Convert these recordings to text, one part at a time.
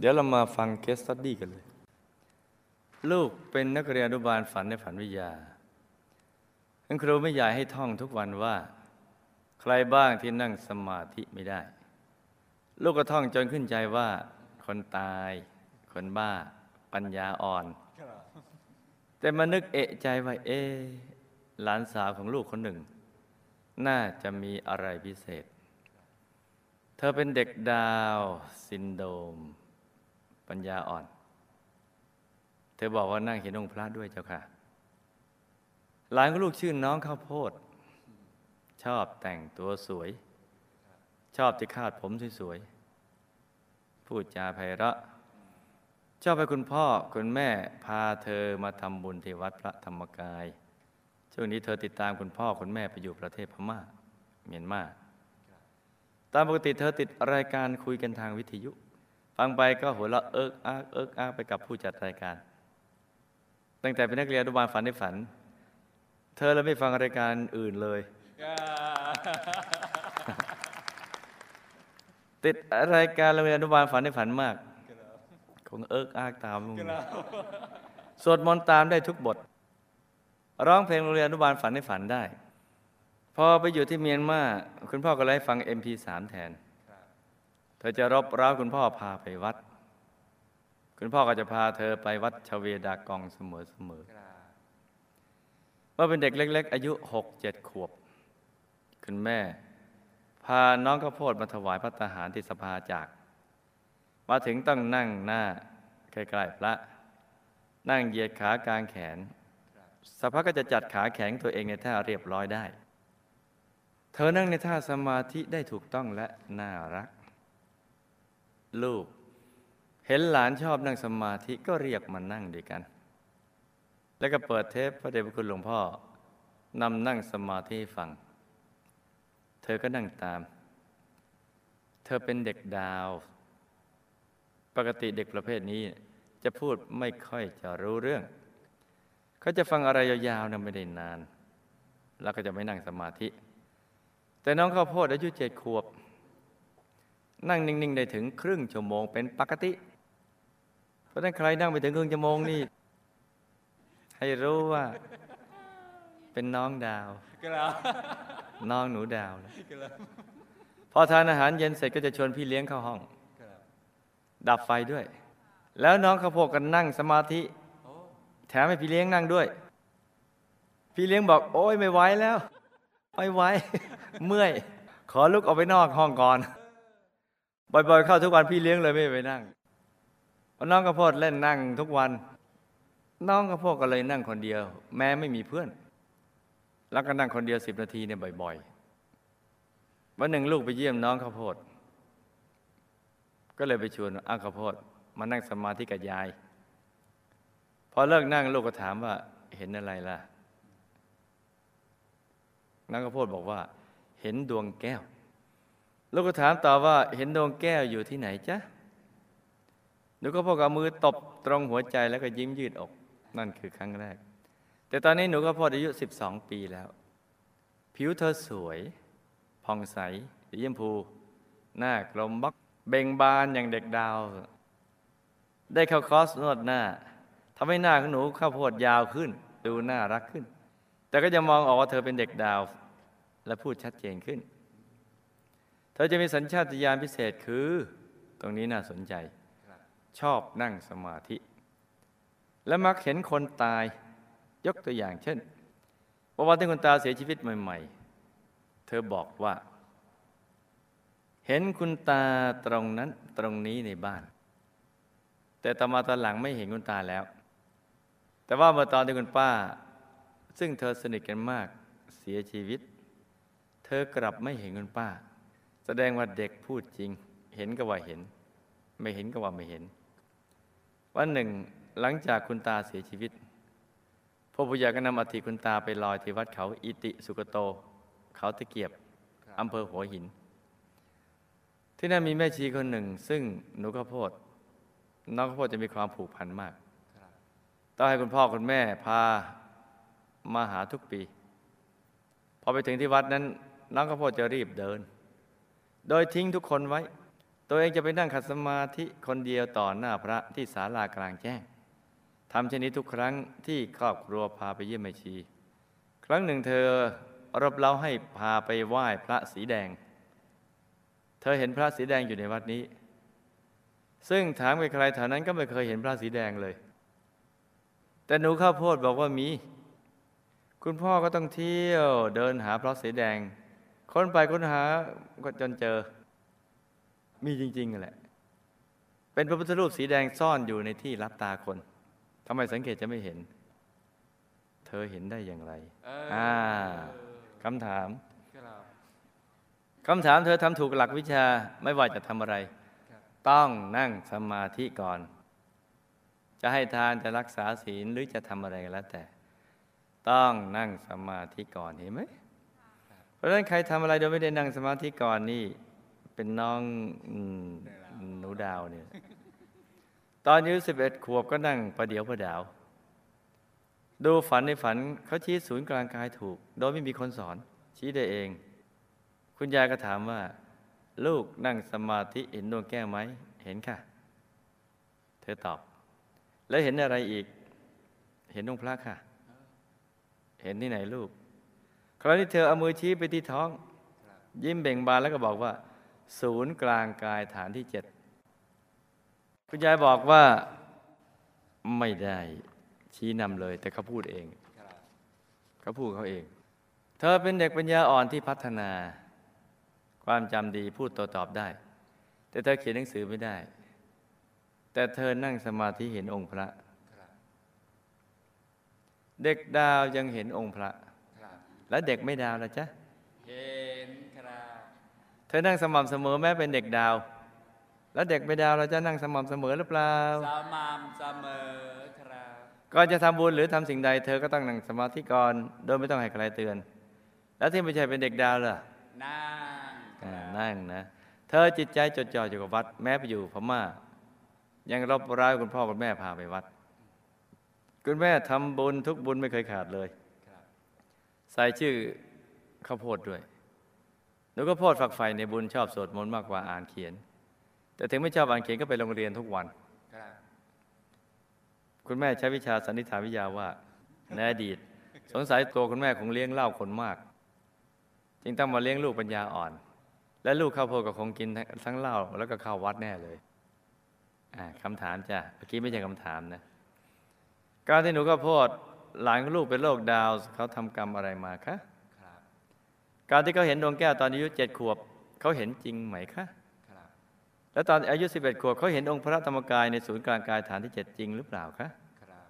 เดี๋ยวเรามาฟังเคสตัดดี้กันเลย ลูกเป็นนักเรียนอนุบาลฝันในฝันวิทยาคุณครูไม่อยากให้ท่องทุกวันว่า ใครบ้างที่นั่งสมาธิไม่ได้ ลูกก็ท่องจนขึ้นใจว่า คนตาย คนบ้า ปัญญาอ่อน แต่มานึกเอะใจว่าเอ หลานสาวของลูกคนหนึ่ง น่าจะมีอะไรพิเศษ เธอเป็นเด็กดาว ซินโดม ปัญญาอ่อน เธอบอกว่านั่งเห็นองค์พระด้วยเจ้าค่ะ หลานของลูกชื่อน้องข้าวโพด ชอบแต่งตัวสวย ชอบที่คาดผมสวยๆ พูดจาไพเราะชอบให้คุณพ่อคุณแม่พาเธอมาทำบุญที่วัดพระธรรมกาย ช่วงนี้เธอติดตามคุณพ่อคุณแม่ไปอยู่ประเทศพม่า เมียนมาตามปกติเธอติดรายการคุยกันทางวิทยุ ฟังไปก็หัวเราะเอิ๊กอ๊ากเอิ๊กอ๊ากไปกับผู้จัดรายการ ตั้งแต่เป็นนักเรียนอนุบาลฝันในฝัน เธอเลยไม่ฟังรายการอื่นเลย ติดรายการโรงเรียนอนุบาลฝันในฝันมาก คงเอิ๊กอ๊ากตามลุงสวดมนต์ตามได้ทุกบท ร้องเพลงโรงเรียนอนุบาลฝันในฝันได้ พอไปอยู่ที่เมียนมาคุณพ่อก็เลยฟัง MP3 แทน เธอจะรบเร้าคุณพ่อพาไปวัด คุณพ่อก็จะพาเธอไปวัดชเวดากองเสมอเสมอเมื่อเป็นเด็กเล็ก ๆ อายุหกเจ็ดขวบ คุณแม่ พาน้องข้าวโพดมาถวายพระทหารที่สภาจาก มาถึงต้องนั่งหน้าใกล้ๆพระ นั่งเหยียดขากลางแขนสักพักก็จะจัดขาแข็งตัวเองในท่าเรียบร้อยได้ เธอนั่งในท่าสมาธิได้ถูกต้องและน่ารัก ลูก เห็นหลานชอบนั่งสมาธิก็เรียกมานั่งด้วยกัน แล้วก็เปิดเทปพระเดชพระคุณหลวงพ่อนำนั่งสมาธิให้ฟัง เธอก็นั่งตาม เธอเป็นเด็กดาว ปกติเด็กประเภทนี้จะพูดไม่ค่อยจะรู้เรื่อง เขาจะฟังอะไรยาวๆนะไม่ได้นาน แล้วก็จะไม่นั่งสมาธิ แต่น้องข้าวโพดอายุเจ็ดขวบ นั่งนิ่ง ๆ ได้ถึงครึ่งชั่วโมงเป็นปกติ เพราะฉะนั้นใครนั่งไปถึงครึ่งชั่วโมงนี่ ให้รู้ว่า เป็นน้องดาว น้องหนูดาวนะพอทานอาหารเย็นเสร็จก็จะชวนพี่เลี้ยงเข้าห้อง ดับไฟด้วย แล้วน้องข้าวโพดก็นั่งสมาธิ แถมให้พี่เลี้ยงนั่งด้วย พี่เลี้ยงบอก โอ้ยไม่ไหวแล้ว ไม่ไหว เมื่อย ขอลุกออกไปนอกห้องก่อน บ่อยๆเข้าทุกวันพี่เลี้ยงเลยไม่ไปนั่งเพราะน้องข้าวโพดเล่นนั่งทุกวัน น้องข้าวโพดก็เลยนั่งคนเดียว แม้ไม่มีเพื่อน แล้วก็นั่งคนเดียวสิบนาทีเนี่ยบ่อยๆวันหนึ่งลูกไปเยี่ยมน้องข้าวโพด ก็เลยไปชวนอ้างข้าวโพดมานั่งสมาธิกับยาย พอเลิกนั่งลูกก็ถามว่าเห็นอะไรล่ะน้องข้าวโพดบอกว่า เห็นดวงแก้ว ลูกก็ถามต่อว่าเห็นดวงแก้วอยู่ที่ไหนจ๊ะหนูก็พกเอามือตบตรงหัวใจแล้วก็ยิ้มยืดอก นั่นคือครั้งแรก แต่ตอนนี้หนูก็พออายุ 12 ปีแล้ว ผิวเธอสวยผ่องใสสีชมพู หน้ากลมบักเบ่งบานอย่างเด็กดาว ได้เข้าคอร์สนวดหน้าทำให้หน้าของหนูข้าวโพดยาวขึ้น ดูน่ารักขึ้น แต่ก็จะมองออกว่าเธอเป็นเด็กดาว และพูดชัดเจนขึ้น ธอจะมีสัญชาตญาณพิเศษคือ ตรงนี้น่าสนใจ ชอบนั่งสมาธิ และมักเห็นคนตายยกตัวอย่างเช่นว่าวันที่คุณตาเสียชีวิตใหม่ ๆ เธอบอกว่า เห็นคุณตาตรงนั้นตรงนี้ในบ้าน แต่ต่อมาตอนหลังไม่เห็นคุณตาแล้ว แต่ว่าเมื่อตอนที่คุณป้า ซึ่งเธอสนิทกันมากเสียชีวิต เธอกลับไม่เห็นคุณป้า แสดงว่าเด็กพูดจริง เห็นก็ว่าเห็น ไม่เห็นก็ว่าไม่เห็น วันหนึ่งหลังจากคุณตาเสียชีวิตพระพุทธเจ้าก็นำอัฐิคุณตาไปลอยที่วัดเขาอิติสุกโต เขาตะเกียบอำเภอหัวหิน ที่นั่นมีแม่ชีคนหนึ่ง ซึ่งหนูข้าวโพดน้องข้าวโพดจะมีความผูกพันมากต้องให้คุณพ่อคุณแม่พามาหาทุกปี พอไปถึงที่วัดนั้น น้องข้าวโพดจะรีบเดิน โดยทิ้งทุกคนไว้ ตัวเองจะไปนั่งขัดสมาธิคนเดียวต่อหน้าพระที่ศาลากลางแจ้งทำเช่นนี้ทุกครั้งที่ครอบครัวพาไปเยี่ยมแม่ชี ครั้งหนึ่งเธอรบเร้าให้พาไปไหว้พระสีแดง เธอเห็นพระสีแดงอยู่ในวัดนี้ ซึ่งถามใครๆแถวนั้นก็ไม่เคยเห็นพระสีแดงเลย แต่หนูข้าวโพดบอกว่ามี คุณพ่อก็ต้องเที่ยวเดินหาพระสีแดง ค้นไปค้นหาก็จนเจอ มีจริงๆแหละ เป็นพระพุทธรูปสีแดงซ่อนอยู่ในที่รับตาคนทำไมสังเกตจะไม่เห็น เธอเห็นได้อย่างไรเอออ่าคำถามครับคำถามเธอทำถูกหลักวิชาไม่ว่าจะทำอะไรครับต้องนั่งสมาธิก่อน จะให้ทานจะรักษาศีลหรือจะทำอะไรก็แล้วแต่ ต้องนั่งสมาธิก่อนเห็นไหม เพราะฉะนั้นใครทำอะไรโดยไม่ได้นั่งสมาธิก่อนนี่ เป็นน้องอหนูดาวเนี่ยตอนอายุสิบเอ็ดขวบก็นั่งประเดี๋ยวประดาว ดูฝันในฝันเขาชี้ศูนย์กลางกายถูก โดยไม่มีคนสอน ชี้ได้เอง คุณยายก็ถามว่า ลูกนั่งสมาธิเห็นดวงแก้วไหม เห็นค่ะ เธอตอบ แล้วเห็นอะไรอีก เห็นดวงพระค่ะ เห็นที่ไหนลูก คราวนี้เธอเอามือชี้ไปที่ท้อง ยิ้มเบ่งบานแล้วก็บอกว่า ศูนย์กลางกายฐานที่เจ็ดคุณยายบอกว่าไม่ได้ชี้นำเลย แต่เขาพูดเองเขาพูดเขาเอง เธอเป็นเด็กปัญญาอ่อนที่พัฒนา ความจำดีพูดโตตอบได้ แต่เธอเขียนหนังสือไม่ได้ แต่เธอนั่งสมาธิเห็นองค์พระ เด็กดาวยังเห็นองค์พระ แล้วเด็กไม่ดาวล่ะจ๊ะเห็นครับเธอนั่งสม่ำเสมอแม้เป็นเด็กดาว แล้วเด็กไม่ดาวเราจะนั่งสม่ำเสมอหรือเปล่า สม่ำเสมอครับก่อนจะทำบุญหรือทำสิ่งใด เธอก็ต้องนั่งสมาธิก่อนโดยไม่ต้องให้ใครเตือน แล้วที่ไม่ใช่เป็นเด็กดาวล่ะนั่งคอ่ารับนั่งนะ เธอจิตใจจดจ่ออยู่กับวัด แม้ไปอยู่พม่า ยังรบร้ายคุณพ่อคุณแม่พาไปวัด คุณแม่ทำบุญทุกบุญไม่เคยขาดเลยครับ ใส่ชื่อข้าวโพดด้วยหนูก็โพดฝักใฝ่ในบุญชอบสวดมนต์มากกว่าอ่านเขียน แต่ถึงไม่ชอบอ่านเขียนก็ไปโรงเรียนทุกวัน คุณแม่ใช้วิชาสันนิษฐานวิทยาว่าในอดีต สงสัยตัวคุณแม่คงเลี้ยงเหล้าคนมาก จึงต้องมาเลี้ยงลูกปัญญาอ่อน และลูกข้าวโพดก็คงกินทั้งเหล้าแล้วก็ข้าววัดแน่เลยอ่าคำถามจ้ะเมื่อกี้ไม่ใช่คำถามนะ การที่หนูข้าวโพด หลานของลูกเป็นโรคดาวน์เขาทำกรรมอะไรมาคะครับการที่เขาเห็นดวงแก้วตอนอายุเจ็ดขวบเขาเห็นจริงไหมคะครับแล้วตอนอายุสิบเอ็ดขวบเขาเห็นองค์พระธรรมกายในศูนย์กลางกายฐานที่เจ็ดจริงหรือเปล่าคะครับ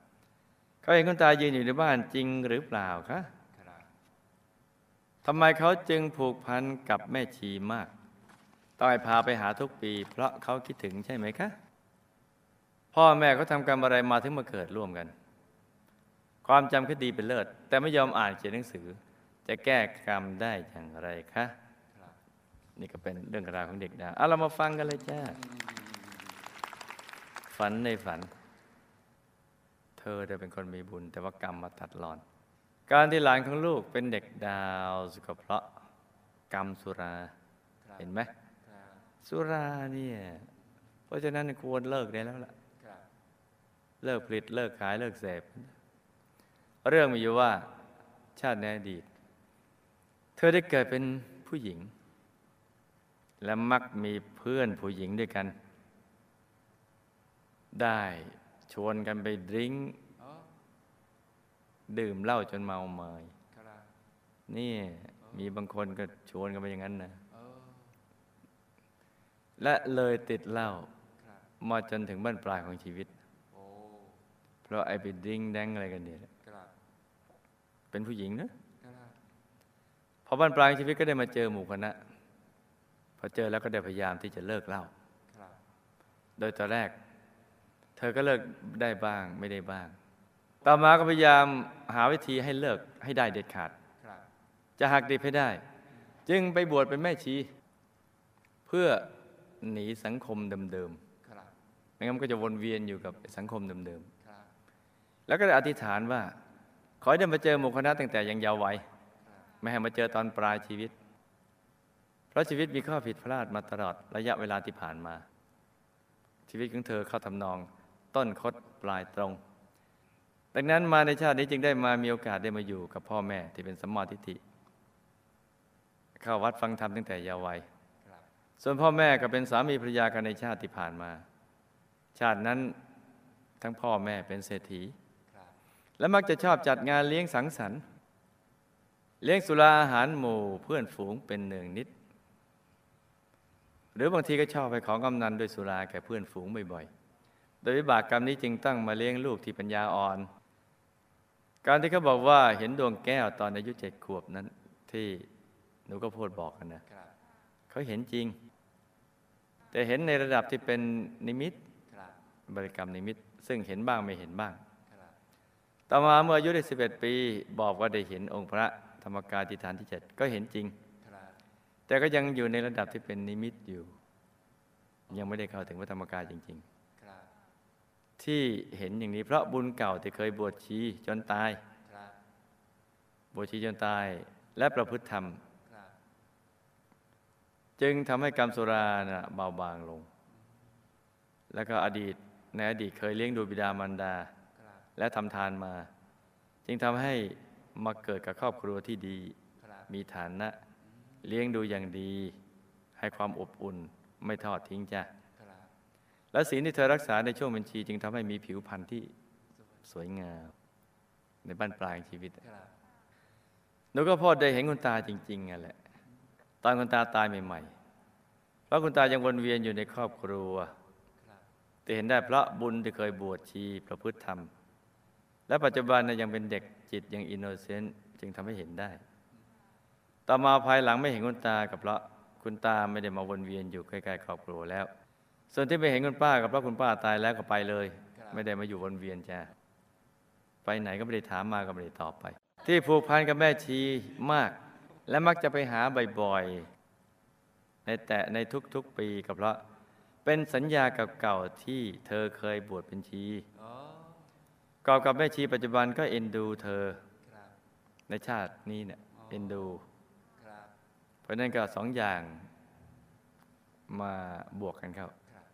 เขาเห็นคุณตายืนอยู่ในบ้านจริงหรือเปล่าคะครับทำไมเขาจึงผูกพันกับแม่ชีมากต้องให้พาไปหาทุกปี เพราะเขาคิดถึงใช่ไหมคะ พ่อแม่เขาทำกรรมอะไรมาถึงมาเกิดร่วมกัน ความจำคดีเป็นเลิศ แต่ไม่ยอมอ่านเขียนหนังสือ จะแก้กรรมได้อย่างไรคะครับนี่ก็เป็นเรื่องราวของเด็กดาวเอาเรามาฟังกันเลยจ้า ฝันในฝัน เธอได้เป็นคนมีบุญ แต่ว่ากรรมมาตัดรอน การที่หลานของลูกเป็นเด็กดาวสุขเพราะกรรมสุราครับเห็นไหมครับสุราเนี่ย เพราะฉะนั้นควรเลิกได้แล้วล่ะครับเลิกผลิตเลิกขายเลิกเสพ เรื่องมีอยู่ว่าชาติในอดีต เธอได้เกิดเป็นผู้หญิง และมักมีเพื่อนผู้หญิงด้วยกัน ได้ชวนกันไปดริ้งดื่มเหล้าจนเมาเมยนี่มีบางคนก็ชวนกันไปอย่างนั้นนะและเลยติดเหล้ามาจนถึงบ้านปลายของชีวิต เพราะไอ้ไปดิ้งแดงอะไรกันเนี่ย เป็นผู้หญิงนะครับพอบ้านปลายชีวิตก็ได้มาเจอหมู่คณะพอเจอแล้วก็ได้พยายามที่จะเลิกเหล้าครับโดยตอนแรก เธอก็เลิกได้บ้างไม่ได้บ้าง ต่อมาก็พยายามหาวิธีให้เลิกให้ได้เด็ดขาดครับจะหักดิบให้ได้ จึงไปบวชเป็นแม่ชี เพื่อหนีสังคมเดิมครับๆไม่งั้นมันก็จะวนเวียนอยู่กับสังคมเดิมครับๆแล้วก็ได้อธิษฐานว่า ขอให้ได้มาเจอหมู่คณะตั้งแต่ยังเยาว์วัยไม่ให้มาเจอตอนปลายชีวิต เพราะชีวิตมีข้อผิดพลาดมาตลอดระยะเวลาที่ผ่านมา ชีวิตของเธอเข้าทำนอง ต้นคดปลายตรง ดังนั้นมาในชาตินี้จึงได้มามีโอกาสได้มาอยู่กับพ่อแม่ที่เป็นสมมาทิฏฐิเข้าวัดฟังธรรมตั้งแต่เยาว์วัยส่วนพ่อแม่ก็เป็นสามีภรรยากันในชาติที่ผ่านมา ชาตินั้นทั้งพ่อแม่เป็นเศรษฐี และมักจะชอบจัดงานเลี้ยงสังสรรค์ เลี้ยงสุราอาหารหมู่เพื่อนฝูงเป็นเนืองนิด หรือบางทีก็ชอบไปของกำนันด้วยสุราแก่เพื่อนฝูงบ่อยๆ โดยวิบากกรรมนี้จึงตั้งมาเลี้ยงลูกที่ปัญญาอ่อน การที่เขาบอกว่าเห็นดวงแก้วตอนอายุเจ็ดขวบนั้นที่หนูก็พูดบอกกันนะเขาเห็นจริง แต่เห็นในระดับที่เป็นนิมิตรบริกรรมนิมิต ซึ่งเห็นบ้างไม่เห็นบ้าง ต่อมาเมื่ออายุได้ 11 ปี บอกว่าได้เห็นองค์พระธรรมกายที่ฐานที่เจ็ดก็เห็นจริง แต่ก็ยังอยู่ในระดับที่เป็นนิมิตอยู่ ยังไม่ได้เข้าถึงพระธรรมกายจริง ๆ ที่เห็นอย่างนี้เพราะบุญเก่าที่เคยบวชชีจนตายบวชชีจนตายและประพฤติธรรมรจึงทำให้กรรมสุรานะเบาบางลง แล้วก็อดีตในอดีตเคยเลี้ยงดูบิดามารดา และทำทานมา จึงทำให้มาเกิดกับครอบครัวที่ดีครับมีฐานะ เลี้ยงดูอย่างดี ให้ความอบอุ่นไม่ทอดทิ้งจ้ะครับและศีลที่เธอรักษาในช่วงบัญชี จึงทำให้มีผิวพรรณที่สวยงาม ในบ้านปลายชีวิตครับหนูก็พอได้เห็นคุณตาจริงๆนั่นแหละ ตอนคุณตาตายใหม่ๆ เพราะคุณตายังวนเวียนอยู่ในครอบครัวครับแต่เห็นได้เพราะบุญที่เคยบวชชีประพฤติธรรม และปัจจุบันนะยังเป็นเด็กจิตยังอินโนเซนต์จึงทำให้เห็นได้ ต่อมาภายหลังไม่เห็นคุณตากับเพราะคุณตาไม่ได้มาวนเวียนอยู่ใกล้ๆครอบครัวแล้ว ส่วนที่ไม่เห็นคุณป้ากับเพราะคุณป้าตายแล้วก็ไปเลย ไม่ได้มาอยู่วนเวียนจ้าไปไหนก็ไม่ได้ถามมาก็ไม่ได้ตอบไป ที่ผูกพันกับแม่ชีมาก และมักจะไปหาบ่อยๆในแต่ในทุกๆปีก็เพราะเป็นสัญญาเก่าๆที่เธอเคยบวชเป็นชีอ๋อ กอบกับแม่ชีปัจจุบันก็เอ็นดูเธอครับในชาตินี้เนี่ยเอ็นดูครับเพราะฉะนั้นก็สองอย่างมาบวกกันเข้าครับ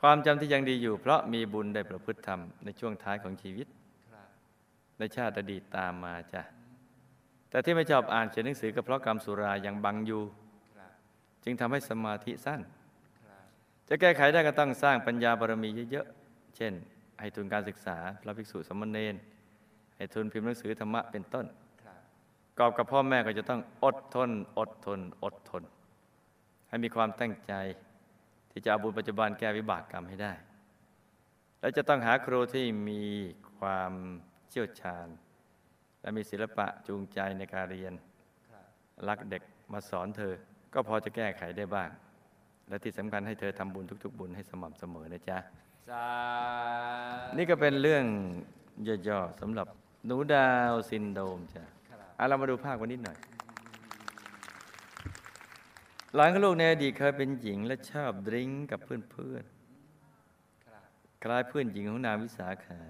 ความจำที่ยังดีอยู่ เพราะมีบุญได้ประพฤติธรรมในช่วงท้ายของชีวิตครับในชาติอดีตตามมาจ้ะแต่ที่ไม่ชอบอ่านเขียนหนังสือก็เพราะกรรมสุรายังบังอยู่ครับจึงทำให้สมาธิสั้นครับจะแก้ไขได้ก็ต้องสร้างปัญญาบารมีเยอะๆ เช่น ให้ทุนการศึกษาพระภิกษุสามเณรให้ทุนพิมพ์หนังสือธรรมะเป็นต้นครับกอบกับพ่อแม่ก็จะต้องอดทน อดทน อดทน ให้มีความตั้งใจ ที่จะเอาบุญปัจจุบันแก้วิบากกรรมให้ได้ และจะต้องหาครูที่มีความเชี่ยวชาญ และมีศิลปะจูงใจในการเรียนครับรักเด็กมาสอนเธอ ก็พอจะแก้ไขได้บ้าง และที่สำคัญให้เธอทำบุญทุก ๆ บุญให้สม่ำเสมอนะจ๊ะสาธุ นี่ก็เป็นเรื่องย่อๆสำหรับหนูดาวน์ซินโดรมจ้ะครับอะเรามาดูภาพกันนิดหน่อย หลานของลูกในอดีตเคยเป็นหญิงและชอบ drink กับเพื่อนครับๆคล้ายเพื่อนหญิงของนางวิสาขา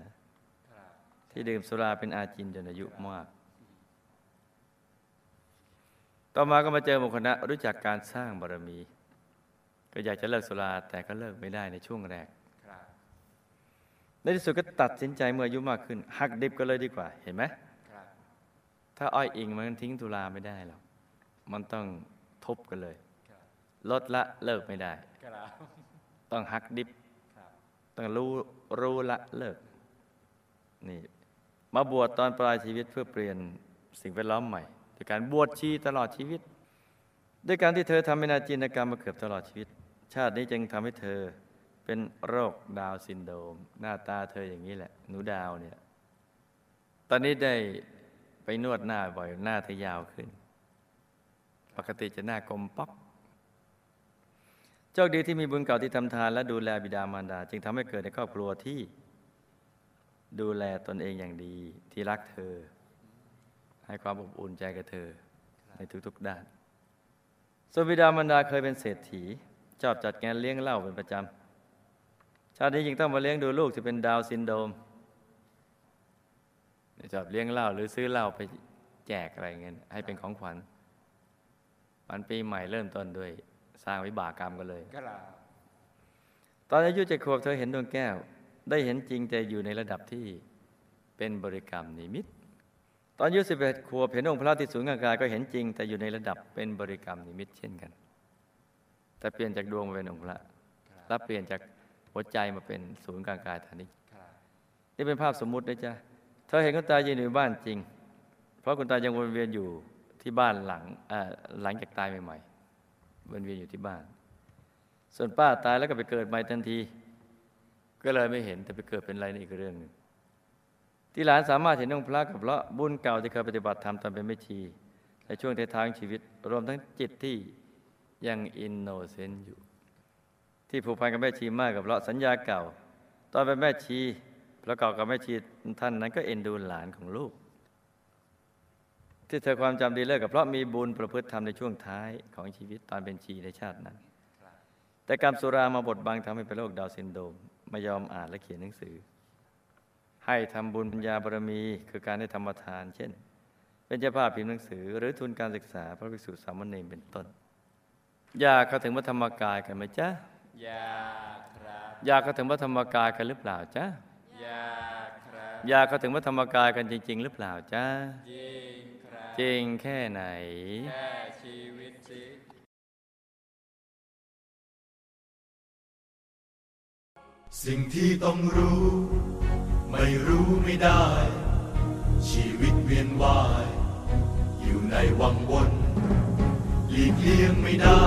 ครับที่ดื่มสุราเป็นอาจินจนอายุมาก ต่อมาก็มาเจอหมุคณะรู้จักการสร้างบารมี ก็อยากจะเลิกสุราแต่ก็เลิกไม่ได้ในช่วงแรกครับ ในที่สุดก็ตัดสินใจเมื่ออายุมากขึ้น หักดิบกันเลยดีกว่า เห็นไหมครับถ้าอ้อยอิงมันทิ้งสุราไม่ได้หรอกมันต้องทุบกันเลยครับลดละเลิกไม่ได้ครับต้องหักดิบครับต้องรู้รู้ละเลิก นี่ มาบวชตอนปลายชีวิตเพื่อเปลี่ยนสิ่งแวดล้อมใหม่โดยการบวชชีตลอดชีวิต ด้วยการที่เธอทำเป็นอาจิณกรรมมาเกือบตลอดชีวิต ชาตินี้จึงทำให้เธอ เป็นโรคดาวน์ซินโดรม หน้าตาเธออย่างนี้แหละ หนูดาวน์เนี่ย ตอนนี้ได้ไปนวดหน้าบ่อยหน้าเธอยาวขึ้น ปกติจะหน้ากลมป๊อกโชคดีที่มีบุญเก่าที่ทำทาน และดูแลบิดามารดา จึงทำให้เกิดในครอบครัวที่ ดูแลตนเองอย่างดีที่รักเธอ ให้ความอบอุ่นใจกับเธอ ในทุกๆด้านส่วนบิดามารดาเคยเป็นเศรษฐีชอบจัดงานเลี้ยงเหล้าเป็นประจำ ชาตินี้จึงต้องมาเลี้ยงดูลูกที่เป็นดาวซินโดมชอบเลี้ยงเหล้าหรือซื้อเหล้าไปแจกอะไรเงี้ยให้เป็นของขวัญวันปีใหม่เริ่มต้นด้วย สร้างวิบากกรรมกันเลยตอนอายุเจ็ดขวบเธอเห็นดวงแก้ว ได้เห็นจริงแต่อยู่ในระดับที่เป็นบริกรรมนิมิต ตอนอายุสิบเอ็ดขวบเห็นองค์พระที่สูงกายก็เห็นจริง แต่อยู่ในระดับเป็นบริกรรมนิมิตเช่นกัน แต่เปลี่ยนจากดวงเป็นองค์พระและเปลี่ยนจาก หัวใจมาเป็นศูนย์กลางกายฐานิกรานี่เป็นภาพสมมุตินะจ๊ะเธอเห็นคุณตายืนอยู่บ้านจริง เพราะคุณตายังวนเวียนอยู่ที่บ้านหลังหลังจากตายใหม่ๆวนเวียนอยู่ที่บ้าน ส่วนป้าตายแล้วก็ไปเกิดใหม่ทันที ก็เลยไม่เห็นแต่ไปเกิดเป็นอะไรนี่อีกเรื่องหนึ่งที่หลานสามารถเห็นองค์พระกับเราะบุญเก่าที่เคยปฏิบัติธรรมตอนเป็นแม่ชี ในช่วงท้ายๆของชีวิต รวมทั้งจิตที่ยัง innocent อยู่ ที่ผูกพันกับแม่ชีมากก็เพราะสัญญาเก่า ตอนเป็นแม่ชีประกอบกับแม่ชีท่านนั้นก็เอ็นดูหลานของลูก ที่เธอความจำดีเลิศก็เพราะมีบุญประพฤติธรรมในช่วงท้ายของชีวิตตอนเป็นชีในชาตินั้น แต่กรรมสุรามาบดบังทำให้เป็นโรคดาวน์ซินโดรมไม่ยอมอ่านและเขียนหนังสือ ให้ทำบุญปัญญาบารมีคือการให้ธรรมทาน เช่น เป็นเจ้าภาพพิมพ์หนังสือ หรือทุนการศึกษาพระภิกษุสามเณรเป็นต้น อยากเข้าถึงพระธรรมกายกันไหมจ๊ะ อยากครับอยากเข้าถึงพระธรรมกายกันหรือเปล่าจ๊ะอยากครับอยากเข้าถึงพระธรรมกายกันจริง ๆ หรือเปล่าจ๊ะจริงครับจริงแค่ไหนแค่ชีวิตสิสิ่งที่ต้องรู้ ไม่รู้ไม่ได้ ชีวิตเวียนว่าย อยู่ในวังวนหลีกเลี่ยงไม่ได้